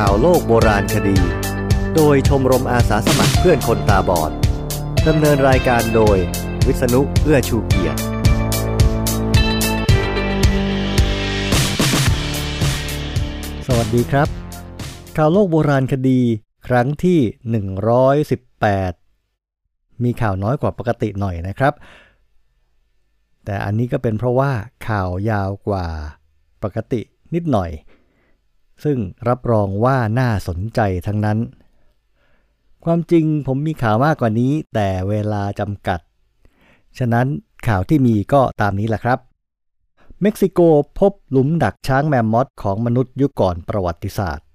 ข่าวโลกโบราณคดี โดยชมรมอาสาสมัครเพื่อนคนตาบอดดำเนินรายการโดย วิษณุเอื้อชูเกียรติ สวัสดีครับ ข่าวโลกโบราณคดีครั้งที่ 118 มีข่าวน้อยกว่าปกติหน่อยนะครับ แต่อันนี้ก็เป็นเพราะว่าข่าวยาวกว่าปกตินิดหน่อย ซึ่งรับรองว่าน่าสนใจทั้งนั้น ความจริงผมมีข่าวมากกว่านี้ แต่เวลาจำกัด ฉะนั้นข่าวที่มีก็ตามนี้แหละครับ เม็กซิโกพบหลุมดักช้างแมมมอสของมนุษย์ยุคก่อนประวัติศาสตร์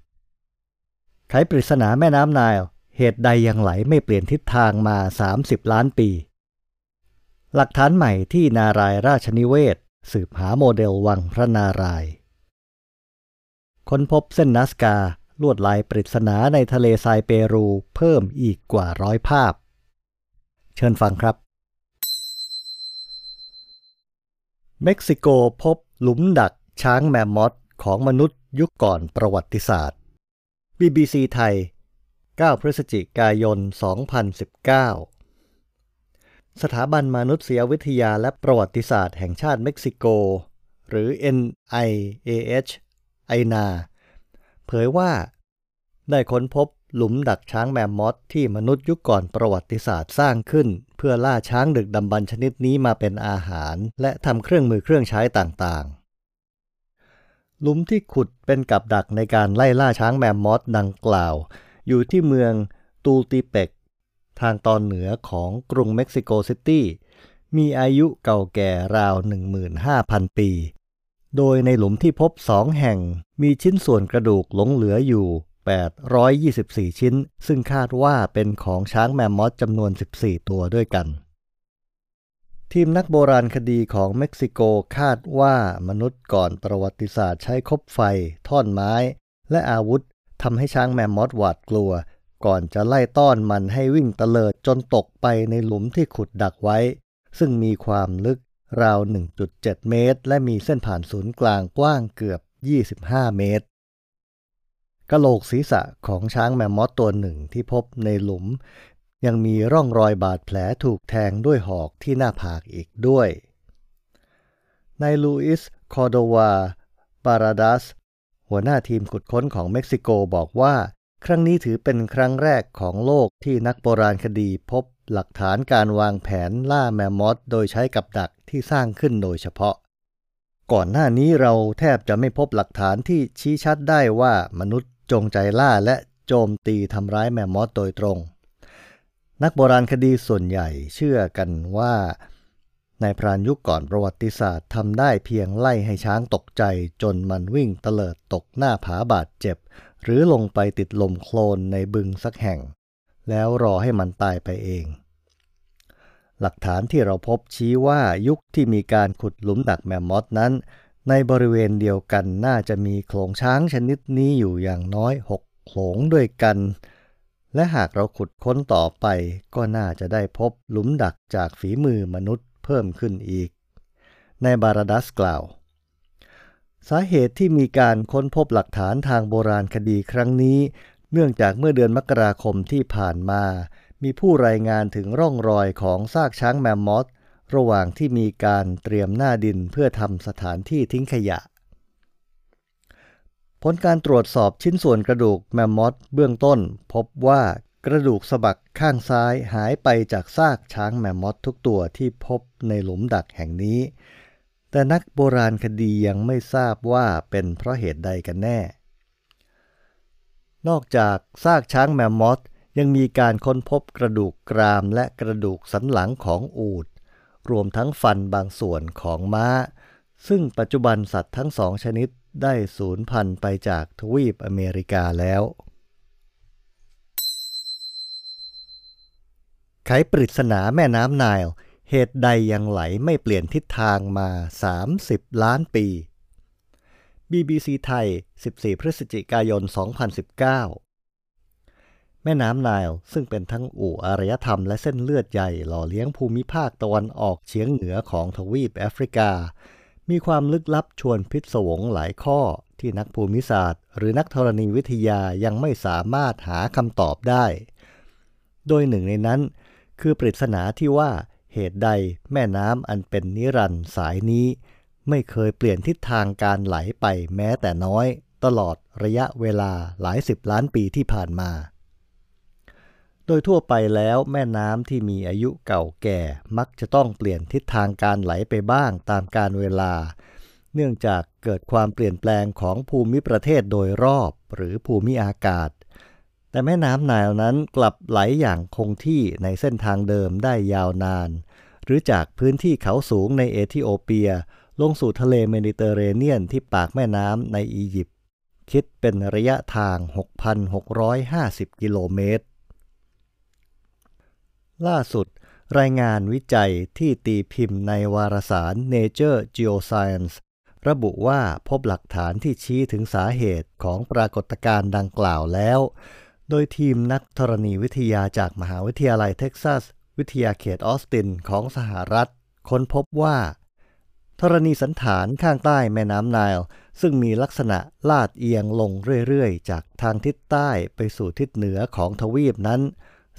ไขปริศนาแม่น้ำไนล์เหตุใดยังไหลไม่เปลี่ยนทิศทางมา 30 ล้านปี หลักฐานใหม่ที่นารายราชนิเวศ สืบหาโมเดลวังพระนารายณ์ ค้นพบเส้นนัสกาลวดลายปริศนาในทะเลทรายเปรูเพิ่มอีกกว่าร้อยภาพ เชิญฟังครับ เม็กซิโกพบหลุมดักช้างแมมมอสของมนุษย์ยุคก่อนประวัติศาสตร์ BBC ไทย 9 พฤศจิกายน 2019 สถาบันมนุษยวิทยาและประวัติศาสตร์แห่งชาติเม็กซิโก หรือ NIAH ไอนา เผยว่า ได้ค้นพบหลุมดักช้างแมมมอสที่มนุษย์ยุคก่อนประวัติศาสตร์สร้างขึ้น เพื่อล่าช้างดึกดำบรรชนิดนี้มาเป็นอาหาร และทำเครื่องมือเครื่องใช้ต่างๆ หลุมที่ขุดเป็นกับดักในการไล่ล่าช้างแมมมอสดังกล่าว อยู่ที่เมืองตูลเตเปก ทางตอนเหนือของกรุงเม็กซิโกซิตี้มีอายุเก่าแก่ราว 15,000 ปี โดยในหลุมที่พบสองแห่งมีชิ้นส่วนกระดูกหลงเหลืออยู่ 824 ชิ้น ซึ่งคาดว่าเป็นของช้างแมมมอสจำนวน 14 ตัวด้วยกัน ทีมนักโบราณคดีของเม็กซิโกคาดว่ามนุษย์ก่อนประวัติศาสตร์ใช้คบไฟ ท่อนไม้ และอาวุธทำให้ช้างแมมมอสหวาดกลัว ก่อนจะไล่ต้อนมันให้วิ่งเตลิดจนตกไปในหลุมที่ขุดดักไว้ ซึ่งมีความลึก ราว 1.7 เมตร และมีเส้นผ่านศูนย์กลางกว้างเกือบ 25 เมตรกะโหลกศีรษะของช้างแมมมอสตัวหนึ่งที่พบในหลุม ยังมีร่องรอยบาดแผลถูกแทงด้วยหอกที่หน้าผากอีกด้วยนายลูอิส คอโดวาบาราดัส หัวหน้าทีมขุดค้นของเม็กซิโกบอกว่า ครั้งนี้ถือเป็นครั้งแรกของโลกที่นักโบราณคดีพบ หลักฐานการวางแผนล่าแมมมอสโดยใช้กับดักที่สร้างขึ้นโดยเฉพาะ ก่อนหน้านี้เราแทบจะไม่พบหลักฐานที่ชี้ชัดได้ว่ามนุษย์จงใจล่าและโจมตีทำร้ายแมมมอสโดยตรง นักโบราณคดีส่วนใหญ่เชื่อกันว่า ในพรานยุคก่อนประวัติศาสตร์ทำได้เพียงไล่ให้ช้างตกใจจนมันวิ่งเตลิดตกหน้าผาบาดเจ็บ หรือลงไปติดลมโคลนในบึงสักแห่ง แล้วรอให้มันตายไปเอง หลักฐานที่เราพบชี้ว่ายุคที่มีการขุดหลุมดักแมมมอสนั้น ในบริเวณเดียวกันน่าจะมีโขลงช้างชนิดนี้อยู่อย่างน้อยหกโขลงด้วยกัน และหากเราขุดค้นต่อไปก็น่าจะได้พบหลุมดักจากฝีมือมนุษย์เพิ่มขึ้นอีก ในบาราดัสกล่าวสาเหตุที่มีการค้นพบหลักฐานทางโบราณคดีครั้งนี้ เนื่องจากเมื่อเดือนมกราคมที่ผ่านมา มีผู้รายงานถึงร่องรอยของซากช้างแมมมอสระหว่างที่มีการเตรียมหน้าดินเพื่อทำสถานที่ทิ้งขยะ ผลการตรวจสอบชิ้นส่วนกระดูกแมมมอสเบื้องต้น พบว่ากระดูกสะบักข้างซ้ายหายไปจากซากช้างแมมมอสทุกตัวที่พบในหลุมดักแห่งนี้ แต่นักโบราณคดียังไม่ทราบว่าเป็นเพราะเหตุใดกันแน่ นอกจากซากช้างแมมมอสยังมีการค้นพบกระดูกกรามและกระดูกสันหลังของอูฐรวมทั้งฟันบางส่วนของม้า ซึ่งปัจจุบันสัตว์ทั้งสองชนิดได้สูญพันธุ์ไปจากทวีปอเมริกาแล้ว ไขปริศนาแม่น้ำไนล์เหตุใดยังไหลไม่เปลี่ยนทิศทางมา 30 ล้านปี BBC ไทย 14 พฤศจิกายน 2019 แม่น้ำไนล์ซึ่งเป็นทั้งอู่อารยธรรมและเส้นเลือดใหญ่หล่อเลี้ยงภูมิภาคตะวันออกเฉียงเหนือของทวีปแอฟริกา มีความลึกลับชวนพิศวงหลายข้อที่นักภูมิศาสตร์ หรือนักธรณีวิทยายังไม่สามารถหาคำตอบได้ โดยหนึ่งในนั้น คือปริศนาที่ว่าเหตุใดแม่น้ำอันเป็นนิรันดร์สายนี้ ไม่เคยเปลี่ยนทิศทางการไหลไปแม้แต่น้อย ตลอดระยะเวลาหลายสิบล้านปีที่ผ่านมา โดยทั่วไปแล้วแม่น้ำที่มีอายุเก่าแก่มักจะต้องเปลี่ยนทิศทางการไหลไปบ้างตามกาลเวลา เนื่องจากเกิดความเปลี่ยนแปลงของภูมิประเทศโดยรอบหรือภูมิอากาศ แต่แม่น้ำไนลนั้นกลับไหลอย่างคงที่ในเส้นทางเดิมได้ยาวนาน หรือจากพื้นที่เขาสูงในเอธิโอเปีย ลงสู่ทะเลเมดิเตอร์เรเนียนที่ปากแม่น้ำในอียิปต์คิดเป็นระยะทาง 6,650 กิโลเมตร ล่าสุดรายงานวิจัยที่ตีพิมพ์ในวารสาร Nature Geoscience ระบุว่าพบหลักฐานที่ชี้ถึงสาเหตุของปรากฏการณ์ดังกล่าวแล้ว โดยทีมนักธรณีวิทยาจากมหาวิทยาลัยเท็กซัส วิทยาเขตออสตินของสหรัฐ ค้นพบว่า ธรณีสันฐานข้างใต้แม่น้ำไนล์ซึ่งมีลักษณะลาดเอียงลงเรื่อยๆ จากทางทิศใต้ไปสู่ทิศเหนือของทวีปนั้น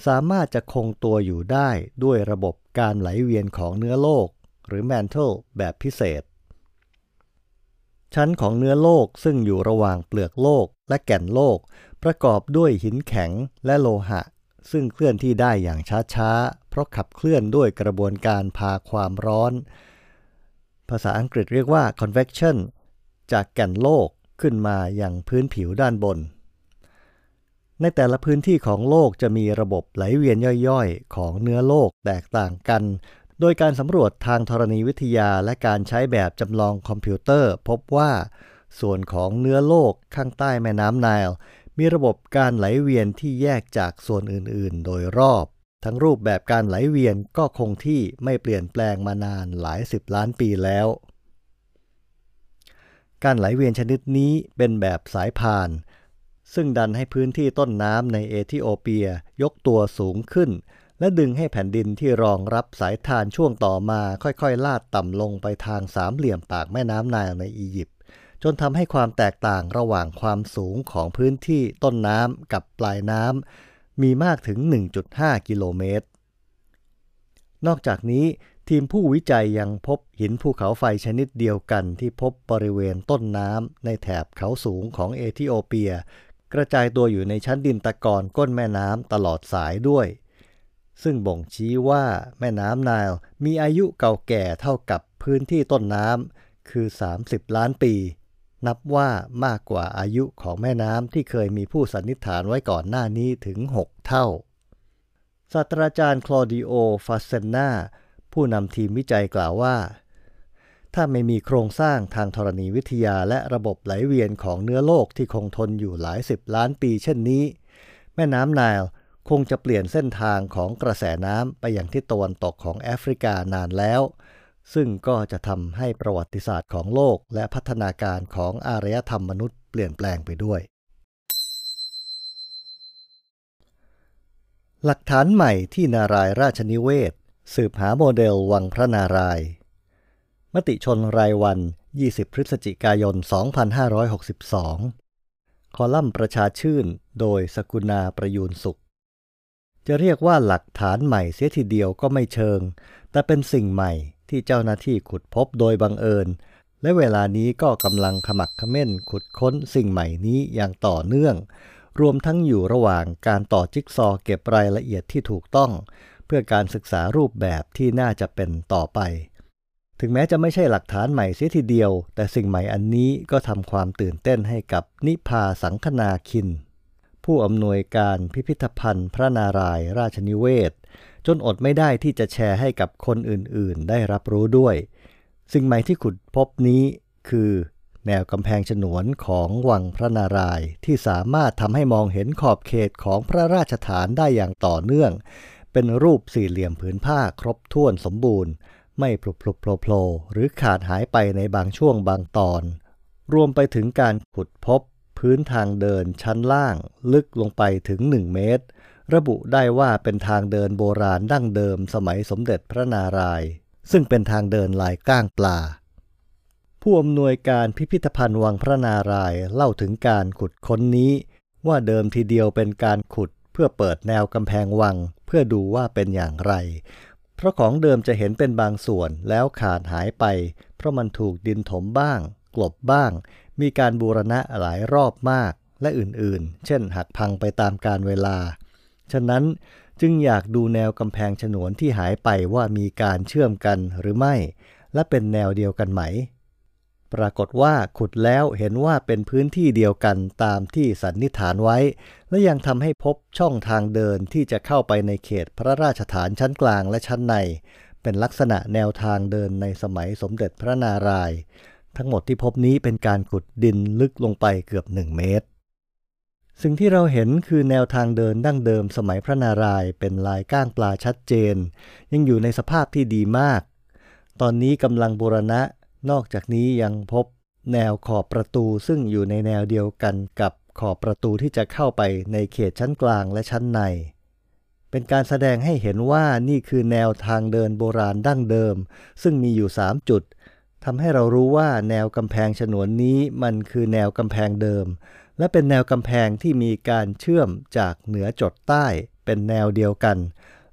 สามารถจะคงตัวอยู่ได้ด้วยระบบการไหลเวียนของเนื้อโลก หรือแมนเทลแบบพิเศษ ชั้นของเนื้อโลกซึ่งอยู่ระหว่างเปลือกโลกและแก่นโลก ประกอบด้วยหินแข็งและโลหะ ซึ่งเคลื่อนที่ได้อย่างช้าๆ เพราะขับเคลื่อนด้วยกระบวนการพาความร้อน ภาษาอังกฤษเรียกว่า convection จากแก่นโลกขึ้นมาอย่างพื้นผิวด้านบน ในแต่ละพื้นที่ของโลกจะมีระบบไหลเวียนย่อยๆ ของเนื้อโลกแตกต่างกัน โดยการสำรวจทางธรณีวิทยาและการใช้แบบจำลองคอมพิวเตอร์ พบว่า ส่วนของเนื้อโลกข้างใต้แม่น้ำไนล์มีระบบการไหลเวียนที่แยกจากส่วนอื่นๆ โดยรอบ ทั้งรูปแบบการไหลเวียนก็คงที่ไม่เปลี่ยนแปลงมานานหลายสิบล้านปีแล้ว การไหลเวียนชนิดนี้เป็นแบบสายพาน ซึ่งดันให้พื้นที่ต้นน้ำในเอธิโอเปียยกตัวสูงขึ้น และดึงให้แผ่นดินที่รองรับสายทานช่วงต่อมาค่อยๆ ลาดต่ำลงไปทางสามเหลี่ยมปากแม่น้ำไนล์ในอียิปต์จนทำให้ความแตกต่างระหว่างความสูงของพื้นที่ต้นน้ำกับปลายน้ำ มีมากถึง 1.5 กิโลเมตร นอกจากนี้ทีมผู้วิจัยยังพบหินภูเขาไฟชนิดเดียวกันที่พบบริเวณต้นน้ำในแถบเขาสูงของเอธิโอเปีย กระจายตัวอยู่ในชั้นดินตะกอนก้นแม่น้ำตลอดสายด้วย ซึ่งบ่งชี้ว่าแม่น้ำไนล์มีอายุเก่าแก่เท่ากับพื้นที่ต้นน้ำคือ 30 ล้านปี นับว่ามากกว่าอายุของแม่น้ำที่เคยมีผู้สันนิษฐานไว้ก่อนหน้านี้ถึง 6 เท่า ศาสตราจารย์คลอดิโอฟาเซนนาผู้นำทีมวิจัยกล่าวว่า ถ้าไม่มีโครงสร้างทางธรณีวิทยาและระบบไหลเวียนของเนื้อโลกที่คงทนอยู่หลายสิบล้านปีเช่นนี้ แม่น้ำไนล์คงจะเปลี่ยนเส้นทางของกระแสน้ำไปยังทิศตะวันตกของแอฟริกานานแล้ว ซึ่งก็จะทำให้ประวัติศาสตร์ของโลกและพัฒนาการของอารยธรรมมนุษย์เปลี่ยนแปลงไปด้วย หลักฐานใหม่ที่นารายราชนิเวศ สืบหาโมเดลวังพระนาราย มติชนรายวัน 20 พฤศจิกายน 2562 คอลัมน์ประชาชื่น โดยสกุณาประยูนสุข จะเรียกว่าหลักฐานใหม่เสียทีเดียวก็ไม่เชิง แต่เป็นสิ่งใหม่ที่เจ้าหน้าที่ขุดพบโดยบังเอิญ และเวลานี้ก็กำลังขมักขม้นขุดค้นสิ่งใหม่นี้อย่างต่อเนื่อง รวมทั้งอยู่ระหว่างการต่อจิ๊กซอเก็บรายละเอียดที่ถูกต้อง เพื่อการศึกษารูปแบบที่น่าจะเป็นต่อไป ถึงแม้จะไม่ใช่หลักฐานใหม่เสียทีเดียว แต่สิ่งใหม่อันนี้ก็ทำความตื่นเต้นให้กับนิพาสังคนาคิน ผู้อำนวยการพิพิธภัณฑ์ พระนารายราชนิเวศ จนอดไม่ได้ที่จะแชร์ให้กับคนอื่นๆ ได้รับรู้ด้วยสิ่งใหม่ที่ขุดพบนี้คือ แนวกำแพงฉนวนของวังพระนารายณ์ที่สามารถทำให้มองเห็นขอบเขตของพระราชฐานได้อย่างต่อเนื่อง เป็นรูปสี่เหลี่ยมผืนผ้าครบถ้วนสมบูรณ์ ไม่พลุพลุโผล่หรือขาดหายไปในบางช่วงบางตอน รวมไปถึงการขุดพบ พื้นทางเดินชั้นล่างลึกลงไปถึง 1 เมตร ระบุได้ว่าเป็นทางเดินโบราณดั้งเดิมสมัยสมเด็จพระนารายณ์ซึ่งเป็นทางเดินลายก้างปลาผู้ผู้อำนวยการพิพิธภัณฑ์วังพระนารายณ์เล่าถึงการขุดค้นนี้ ว่าเดิมทีเดียวเป็นการขุดเพื่อเปิดแนวกำแพงวัง เพื่อดูว่าเป็นอย่างไร เพราะของเดิมจะเห็นเป็นบางส่วนแล้วขาดหายไป เพราะมันถูกดินถมบ้าง กลบบ้าง มีการบูรณะหลายรอบมากและอื่นๆ เช่นหักพังไปตามกาลเวลา ฉะนั้นจึงอยากดูแนวกำแพงฉนวนที่หายไปว่ามีการเชื่อมกันหรือไม่ และเป็นแนวเดียวกันไหม ปรากฏว่าขุดแล้วเห็นว่าเป็นพื้นที่เดียวกันตามที่สันนิษฐานไว้ และยังทำให้พบช่องทางเดินที่จะเข้าไปในเขตพระราชฐานชั้นกลางและชั้นใน เป็นลักษณะแนวทางเดินในสมัยสมเด็จพระนารายณ์ ทั้งหมดที่พบนี้เป็นการขุดดินลึกลงไปเกือบหนึ่งเมตร สิ่งที่เราเห็นคือแนวทางเดินดั้งเดิมสมัยพระนารายณ์เป็นลายก้างปลาชัดเจน ยังอยู่ในสภาพที่ดีมาก ตอนนี้กำลังบูรณะ นอกจากนี้ยังพบแนวขอบประตูซึ่งอยู่ในแนวเดียวกันกับขอบประตูที่จะเข้าไปในเขตชั้นกลางและชั้นใน เป็นการแสดงให้เห็นว่านี่คือแนวทางเดินโบราณดั้งเดิม ซึ่งมีอยู่ 3 จุด ทำให้เรารู้ว่าแนวกำแพงฉนวนนี้มันคือแนวกำแพงเดิม และเป็นแนวกำแพงที่มีการเชื่อมจากเหนือจดใต้เป็นแนวเดียวกัน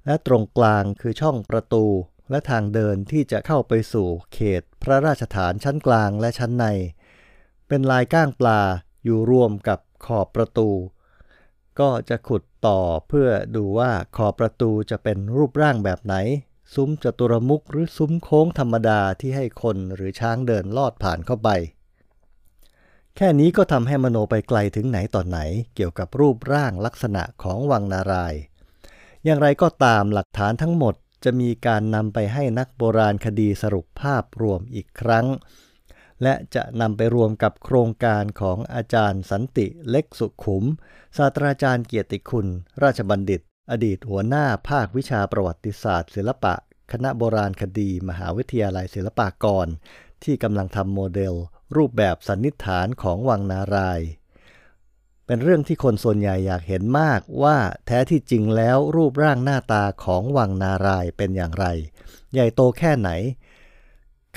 และตรงกลางคือช่องประตู และทางเดินที่จะเข้าไปสู่เขตพระราชฐานชั้นกลางและชั้นใน เป็นลายก้างปลาอยู่รวมกับขอบประตู ก็จะขุดต่อเพื่อดูว่าขอบประตูจะเป็นรูปร่างแบบไหน ซุ้มจตุรมุกหรือซุ้มโค้งธรรมดาที่ให้คนหรือช้างเดินลอดผ่านเข้าไป แค่นี้ก็ทำให้มโนไปไกลถึงไหนต่อไหนเกี่ยวกับรูปร่างลักษณะของวังนาราย อย่างไรก็ตามหลักฐานทั้งหมดจะมีการนำไปให้นักโบราณคดีสรุปภาพรวมอีกครั้ง และจะนำไปรวมกับโครงการของอาจารย์สันติเล็กสุขุม ศาสตราจารย์เกียรติคุณ ราชบัณฑิต อดีตหัวหน้าภาควิชาประวัติศาสตร์ ศิลปะ คณะโบราณคดี มหาวิทยาลัยศิลปากร ที่กำลังทำโมเดล รูปแบบสันนิษฐานของวังนาราย เป็นเรื่องที่คนส่วนใหญ่อยากเห็นมากว่าแท้ที่จริงแล้วรูปร่างหน้าตาของวังนารายเป็นอย่างไร ใหญ่โตแค่ไหน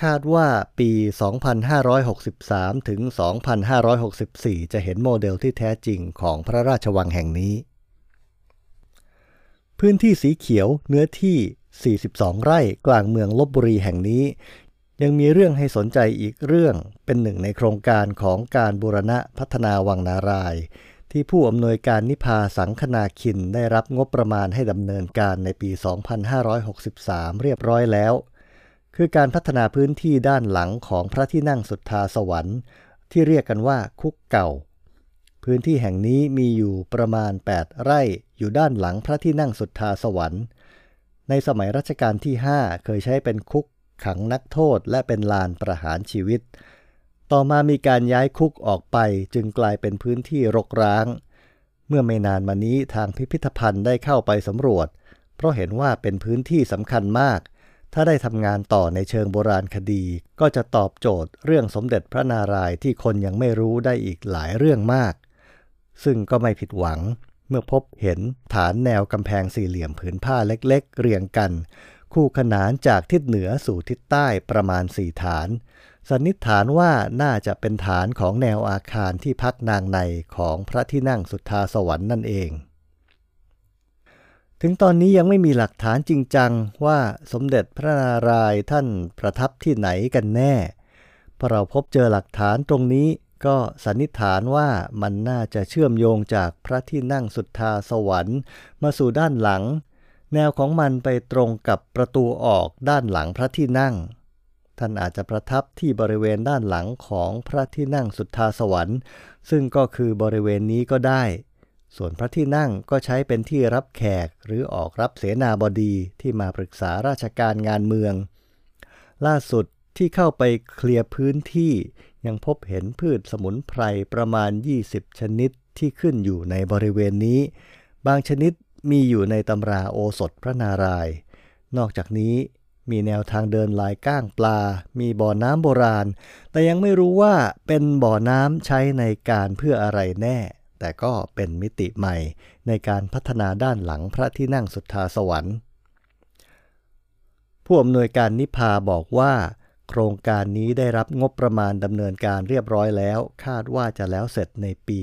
คาดว่าปี 2563 ถึง 2564 จะเห็นโมเดลที่แท้จริงของพระราชวังแห่งนี้ พื้นที่สีเขียวเนื้อที่ 42 ไร่กลางเมืองลบบุรีแห่งนี้ ยังมีเรื่องให้สนใจอีกเรื่องเป็นหนึ่งในโครงการของการบูรณะพัฒนาวังนาราย ที่ผู้อำนวยการนิพาสังคนาคินได้รับงบประมาณให้ดำเนินการในปี 2563 เรียบร้อยแล้ว คือการพัฒนาพื้นที่ด้านหลังของพระที่นั่งสุทธาสวรรค์ ที่เรียกกันว่าคุกเก่า พื้นที่แห่งนี้มีอยู่ประมาณ 8 ไร่ อยู่ด้านหลังพระที่นั่งสุทธาสวรรค์ ในสมัยรัชกาลที่ 5 เคยใช้เป็นคุกขังนักโทษและเป็นลานประหารชีวิต ต่อมามีการย้ายคุกออกไปจึงกลายเป็นพื้นที่รกร้าง เมื่อไม่นานมานี้ทางพิพิธภัณฑ์ได้เข้าไปสำรวจ เพราะเห็นว่าเป็นพื้นที่สำคัญมาก ถ้าได้ทำงานต่อในเชิงโบราณคดี ก็จะตอบโจทย์เรื่องสมเด็จพระนารายณ์ที่คนยังไม่รู้ได้อีกหลายเรื่องมาก ซึ่งก็ไม่ผิดหวัง เมื่อพบเห็นฐานแนวกำแพงสี่เหลี่ยมผืนผ้าเล็กๆ เรียงกัน คู่ขนานจากทิศเหนือสู่ทิศใต้ประมาณสี่ฐาน สันนิษฐานว่าน่าจะเป็นฐานของแนวอาคารที่พักนางในของพระที่นั่งสุทธาสวรรค์นั่นเอง ถึงตอนนี้ยังไม่มีหลักฐานจริงจังว่าสมเด็จพระนารายณ์ท่านประทับที่ไหนกันแน่พอเราพบเจอหลักฐานตรงนี้ ก็สันนิษฐานว่ามันน่าจะเชื่อมโยงจากพระที่นั่งสุทธาสวรรค์ มาสู่ด้านหลัง แนวของมันไปตรงกับประตูออกด้านหลังพระที่นั่ง ท่านอาจจะประทับที่บริเวณด้านหลังของพระที่นั่งสุทธาสวรรค์ ซึ่งก็คือบริเวณนี้ก็ได้ ส่วนพระที่นั่งก็ใช้เป็นที่รับแขกหรือออกรับเสนาบดีที่มาปรึกษาราชการงานเมือง ล่าสุดที่เข้าไปเคลียร์พื้นที่ ยังพบเห็นพืชสมุนไพรประมาณ 20 ชนิดที่ขึ้นอยู่ในบริเวณนี้ บางชนิดมีอยู่ในตำราโอสถพระนารายณ์นอกจากนี้มีแนวทางเดินลายก้างปลา มีบ่อน้ำโบราณ แต่ยังไม่รู้ว่าเป็นบ่อน้ำใช้ในการเพื่ออะไรแน่ แต่ก็เป็นมิติใหม่ในการพัฒนาด้านหลังพระที่นั่งสุทธาสวรรค์ ผู้อำนวยการนิพาบอกว่า โครงการนี้ได้รับงบประมาณดำเนินการเรียบร้อยแล้ว คาดว่าจะแล้วเสร็จในปี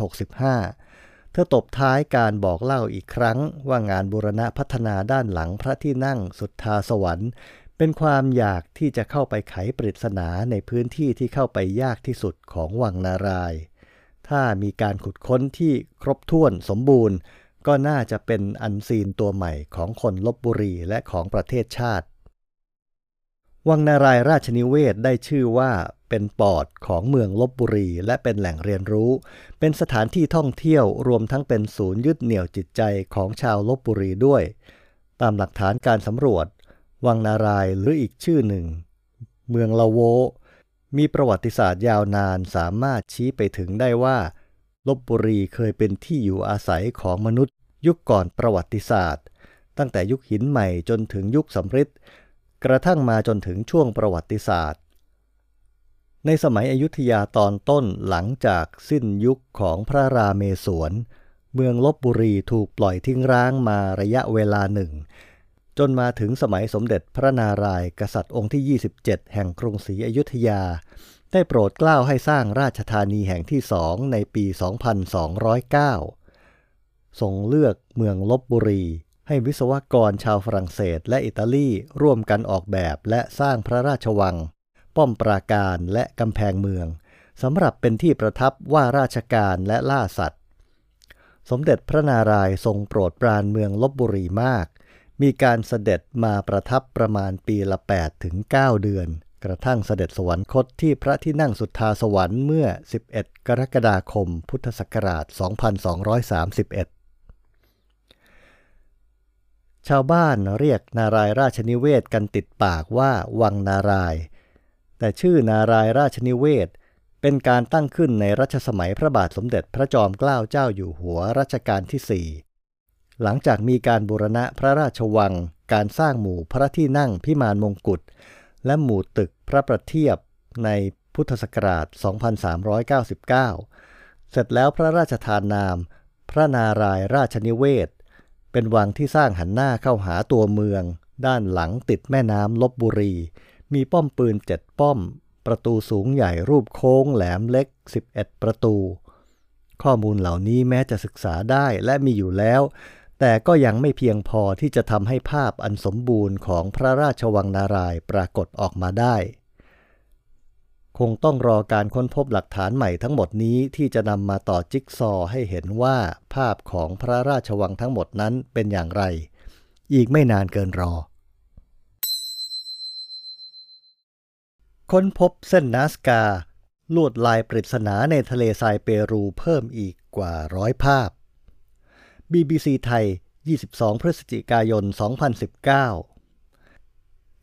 2565 เธอตบท้ายการบอกเล่าอีกครั้งว่างานบูรณะพัฒนาด้านหลังพระที่นั่งสุทธาสวรรค์เป็นความอยากที่จะเข้าไปไขปริศนาในพื้นที่ที่เข้าไปยากที่สุดของวังนาราย ถ้ามีการขุดค้นที่ครบถ้วนสมบูรณ์ ก็น่าจะเป็นอันซีนตัวใหม่ของคนลบบุรีและของประเทศชาติ วังนารายราชนิเวศได้ชื่อว่าเป็นปอดของเมืองลบบุรีและเป็นแหล่งเรียนรู้ เป็นสถานที่ท่องเที่ยวรวมทั้งเป็นศูนย์ยึดเหนี่ยวจิตใจของชาวลบบุรีด้วย ตามหลักฐานการสำรวจ วังนารายหรืออีกชื่อหนึ่ง เมืองละโว มีประวัติศาสตร์ยาวนานสามารถชี้ไปถึงได้ว่าลบบุรีเคยเป็นที่อยู่อาศัยของมนุษย์ ยุคก่อนประวัติศาสตร์ ตั้งแต่ยุคหินใหม่จนถึงยุคสำริด กระทั่งมาจนถึงช่วงประวัติศาสตร์ ในสมัยอยุธยาตอนต้นหลังจากสิ้นยุคของพระราเมศวร เมืองลบบุรีถูกปล่อยทิ้งร้างมาระยะเวลาหนึ่ง จนมาถึงสมัยสมเด็จพระนารายณ์กษัตริย์องค์ที่ 27 แห่งกรุงศรีอยุธยา ได้โปรดเกล้าให้สร้างราชธานีแห่งที่สองในปี 2209 ทรงเลือกเมืองลบบุรี ให้วิศวกรชาวฝรั่งเศสและอิตาลีร่วมกันออกแบบและสร้างพระราชวัง ป้อมปราการและกำแพงเมืองสำหรับเป็นที่ประทับว่าราชการและล่าสัตว์ สมเด็จพระนารายณ์ทรงโปรดปรานเมืองลบบุรีมาก มีการเสด็จมาประทับประมาณปีละ8ถึง9เดือน กระทั่งเสด็จสวรรคตที่พระที่นั่งสุทธาสวรรค์เมื่อ 11 กรกฎาคม พุทธศักราช 2231 ชาวบ้านเรียกนารายราชนิเวศกันติดปากว่าวังนาราย แต่ชื่อนารายราชนิเวศเป็นการตั้งขึ้นในรัชสมัยพระบาทสมเด็จพระจอมเกล้าเจ้าอยู่หัวรัชกาลที่สี่หลังจากมีการบูรณะพระราชวัง การสร้างหมู่พระที่นั่งพิมานมงกุฎและหมู่ตึกพระประเทียบในพุทธศักราช 2399 เสร็จแล้วพระราชทานนาม พระนารายราชนิเวศ เป็นวังที่สร้างหันหน้าเข้าหาตัวเมือง ด้านหลังติดแม่น้ำลบบุรี มีป้อมปืนเจ็ดป้อม ประตูสูงใหญ่รูปโค้งแหลมเล็ก 11 ประตู ข้อมูลเหล่านี้แม้จะศึกษาได้และมีอยู่แล้ว แต่ก็ยังไม่เพียงพอที่จะทำให้ภาพอันสมบูรณ์ของพระราชวังนารายปรากฏออกมาได้ คงต้องรอการค้นพบหลักฐานใหม่ทั้งหมดนี้ที่จะนำมาต่อจิ๊กซอให้เห็นว่าภาพของพระราชวังทั้งหมดนั้นเป็นอย่างไร อีกไม่นานเกินรอ ค้นพบเส้นนาสกา ลวดลายปริศนาในทะเลทรายเปรูเพิ่มอีกกว่าร้อยภาพ BBC ไทย 22 พฤศจิกายน 2019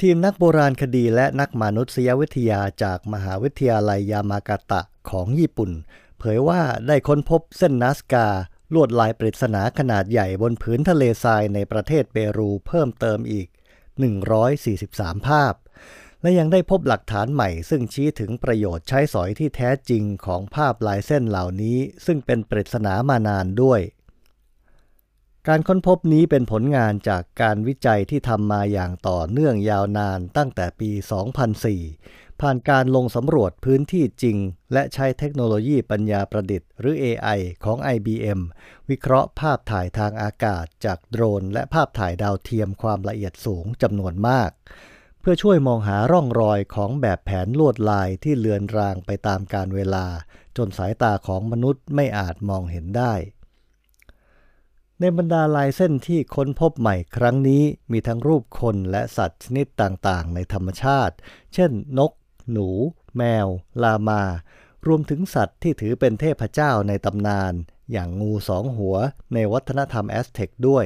ทีมนักโบราณคดีและนักมนุษยวิทยาจากมหาวิทยาลัยยามากาตะของญี่ปุ่น เผยว่าได้ค้นพบเส้นนาสกา ลวดลายปริศนาขนาดใหญ่บนผืนทะเลทรายในประเทศเปรูเพิ่มเติมอีก 143 ภาพ และยังได้พบหลักฐานใหม่ ซึ่งชี้ถึงประโยชน์ใช้สอยที่แท้จริงของภาพลายเส้นเหล่านี้ ซึ่งเป็นปริศนามานานด้วย การค้นพบนี้เป็นผลงานจากการวิจัยที่ทำมาอย่างต่อเนื่องยาวนานตั้งแต่ปี 2004 ผ่านการลงสำรวจพื้นที่จริง และใช้เทคโนโลยีปัญญาประดิษฐ์ หรือ AI ของ IBM วิเคราะห์ภาพถ่ายทางอากาศจากโดรน และภาพถ่ายดาวเทียมความละเอียดสูงจำนวนมาก เพื่อช่วยมองหาร่องรอยของแบบแผนลวดลายที่เลือนรางไปตามการเวลา จนสายตาของมนุษย์ไม่อาจมองเห็นได้ ในบรรดาลายเส้นที่ค้นพบใหม่ครั้งนี้มีทั้งรูปคนและสัตว์ชนิดต่างๆ ในธรรมชาติ เช่น นก หนู แมว ลามา รวมถึงสัตว์ที่ถือเป็นเทพเจ้าในตำนาน อย่างงูสองหัวในวัฒนธรรมแอสเท็กด้วย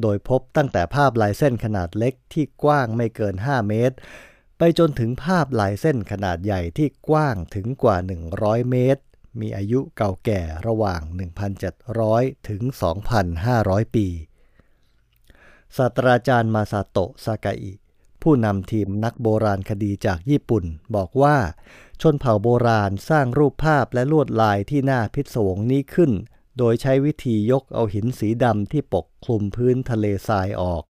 โดยพบตั้งแต่ภาพลายเส้นขนาดเล็กที่กว้างไม่เกิน 5 เมตร ไปจนถึงภาพลายเส้นขนาดใหญ่ที่กว้างถึงกว่า 100 เมตร มีอายุเก่าแก่ระหว่าง 1,700 ถึง 2,500 ปี ศาสตราจารย์มาซาโตะซากาอิผู้นำทีมนักโบราณคดีจากญี่ปุ่น บอกว่าชนเผ่าโบราณสร้างรูปภาพและลวดลายที่น่าพิศวงนี้ขึ้น โดยใช้วิธียกเอาหินสีดำที่ปกคลุมพื้นทะเลทรายออก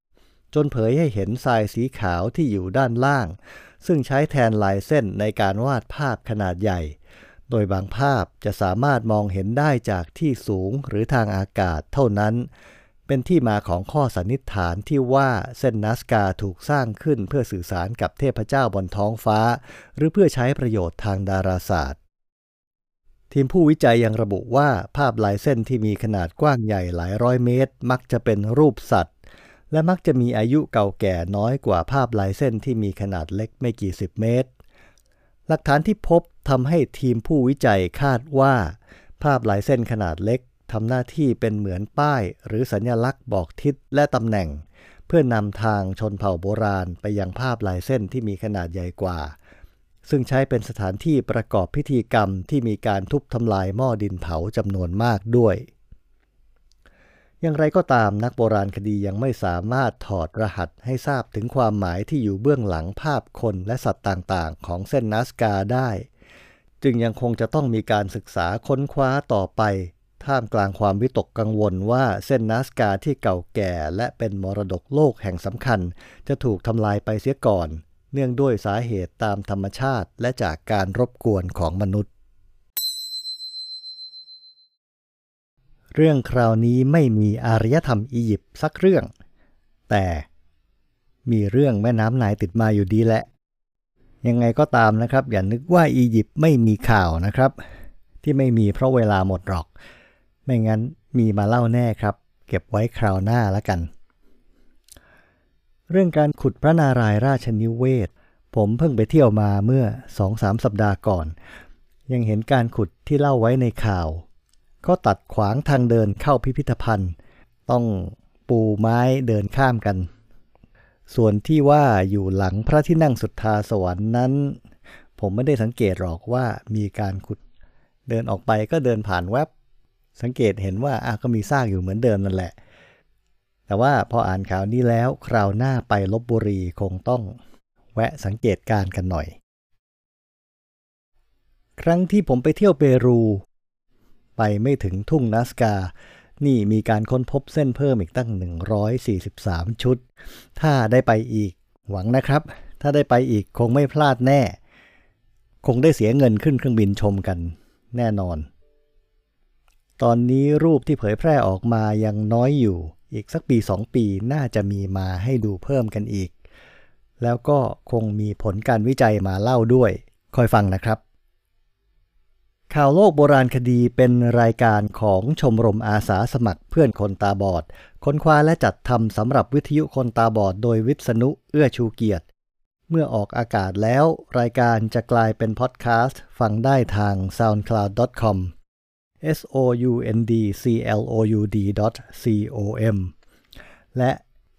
จนเผยให้เห็นทรายสีขาวที่อยู่ด้านล่าง ซึ่งใช้แทนลายเส้นในการวาดภาพขนาดใหญ่ โดยบางภาพจะสามารถมองเห็นได้จากที่สูงหรือทางอากาศเท่านั้น เป็นที่มาของข้อสันนิษฐานที่ว่าเส้นนัสกาถูกสร้างขึ้นเพื่อสื่อสารกับเทพเจ้าบนท้องฟ้า หรือเพื่อใช้ประโยชน์ทางดาราศาสตร์ ทีมผู้วิจัยยังระบุว่าภาพลายเส้นที่มีขนาดกว้างใหญ่หลายร้อยเมตร มักจะเป็นรูปสัตว์ และมักจะมีอายุเก่าแก่น้อยกว่าภาพลายเส้นที่มีขนาดเล็กไม่กี่สิบเมตรหลักฐานที่พบ ทำให้ทีมผู้วิจัยคาดว่า ภาพลายเส้นขนาดเล็กทำหน้าที่เป็นเหมือนป้าย หรือสัญลักษณ์บอกทิศและตำแหน่ง เพื่อนำทางชนเผ่าโบราณไปยังภาพลายเส้นที่มีขนาดใหญ่กว่า ซึ่งใช้เป็นสถานที่ประกอบพิธีกรรมที่มีการทุบทำลายหม้อดินเผาจำนวนมากด้วย อย่างไรก็ตามนักโบราณคดียังไม่สามารถถอดรหัสให้ทราบถึงความหมายที่อยู่เบื้องหลังภาพคนและสัตว์ต่างๆ ของเส้นนัสกาได้ จึงยังคงจะต้องมีการศึกษาค้นคว้าต่อไป ท่ามกลางความวิตกกังวลว่าเส้นนัสกาที่เก่าแก่และเป็นมรดกโลกแห่งสำคัญ จะถูกทำลายไปเสียก่อน เนื่องด้วยสาเหตุตามธรรมชาติและจากการรบกวนของมนุษย์ เรื่องคราวนี้ไม่มีอารยธรรมอียิปต์สักเรื่อง แต่มีเรื่องแม่น้ำนายติดมาอยู่ดีแหละ ยังไงก็ตามนะครับ อย่านึกว่าอียิปต์ไม่มีข่าวนะครับ ที่ไม่มีเพราะเวลาหมดหรอก ไม่งั้นมีมาเล่าแน่ครับ เก็บไว้คราวหน้าล้วกัน เรื่องการขุดพระนารายณ์ราชนิเวศ ผมเพิ่งไปเที่ยวมาเมื่อสองสามสัปดาห์ก่อน ยังเห็นการขุดที่เล่าไว้ในข่าว ก็ตัดขวางทางเดินเข้าพิพิธภัณฑ์ ต้องปูไม้เดินข้ามกัน ส่วนที่ว่าอยู่หลังพระที่นั่งสุดทาสวรรค์นั้น ผมไม่ได้สังเกตหรอกว่ามีการขุด เดินออกไปก็เดินผ่านแวบ สังเกตเห็นว่าอะก็มีซากอยู่เหมือนเดิมนั่นแหละ แต่ว่าพออ่านข่าวนี้แล้วคราวหน้าไปลบบุรีคงต้อง แวะสังเกตการกันหน่อย ครั้งที่ผมไปเที่ยวเปรู ไปไม่ถึงทุ่งนัสกา นี่มีการค้นพบเส้นเพิ่มอีกตั้ง 143 ชุด ถ้าได้ไปอีกหวังนะครับ ถ้าได้ไปอีกคงไม่พลาดแน่ คงได้เสียเงินขึ้นเครื่องบินชมกันแน่นอน ตอนนี้รูปที่เผยแพร่ออกมายังน้อยอยู่ อีกสักปีสองปีน่าจะมีมาให้ดูเพิ่มกันอีก แล้วก็คงมีผลการวิจัยมาเล่าด้วย คอยฟังนะครับ ข่าวโลกโบราณคดีเป็นรายการของชมรมอาสาสมัครเพื่อนคนตาบอด ค้นคว้าและจัดทำสำหรับวิทยุคนตาบอดโดยวิษณุเอื้อชูเกียรติ เมื่อออกอากาศแล้ว รายการจะกลายเป็นพอดแคสต์ ฟังได้ทาง soundcloud.com s o u n d c l o u d c o m และ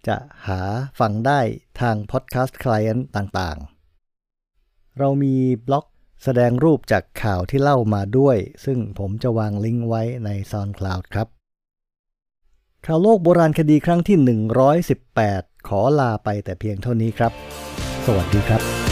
จะหาฟังได้ทาง Podcast Client ต่างๆ เรามีบล็อก แสดงรูปจากข่าวที่เล่ามาด้วย ซึ่งผมจะวางลิงก์ไว้ใน SoundCloud ครับข่าวโลกโบราณคดีครั้งที่ 118 ขอลาไปแต่เพียงเท่านี้ครับ สวัสดีครับ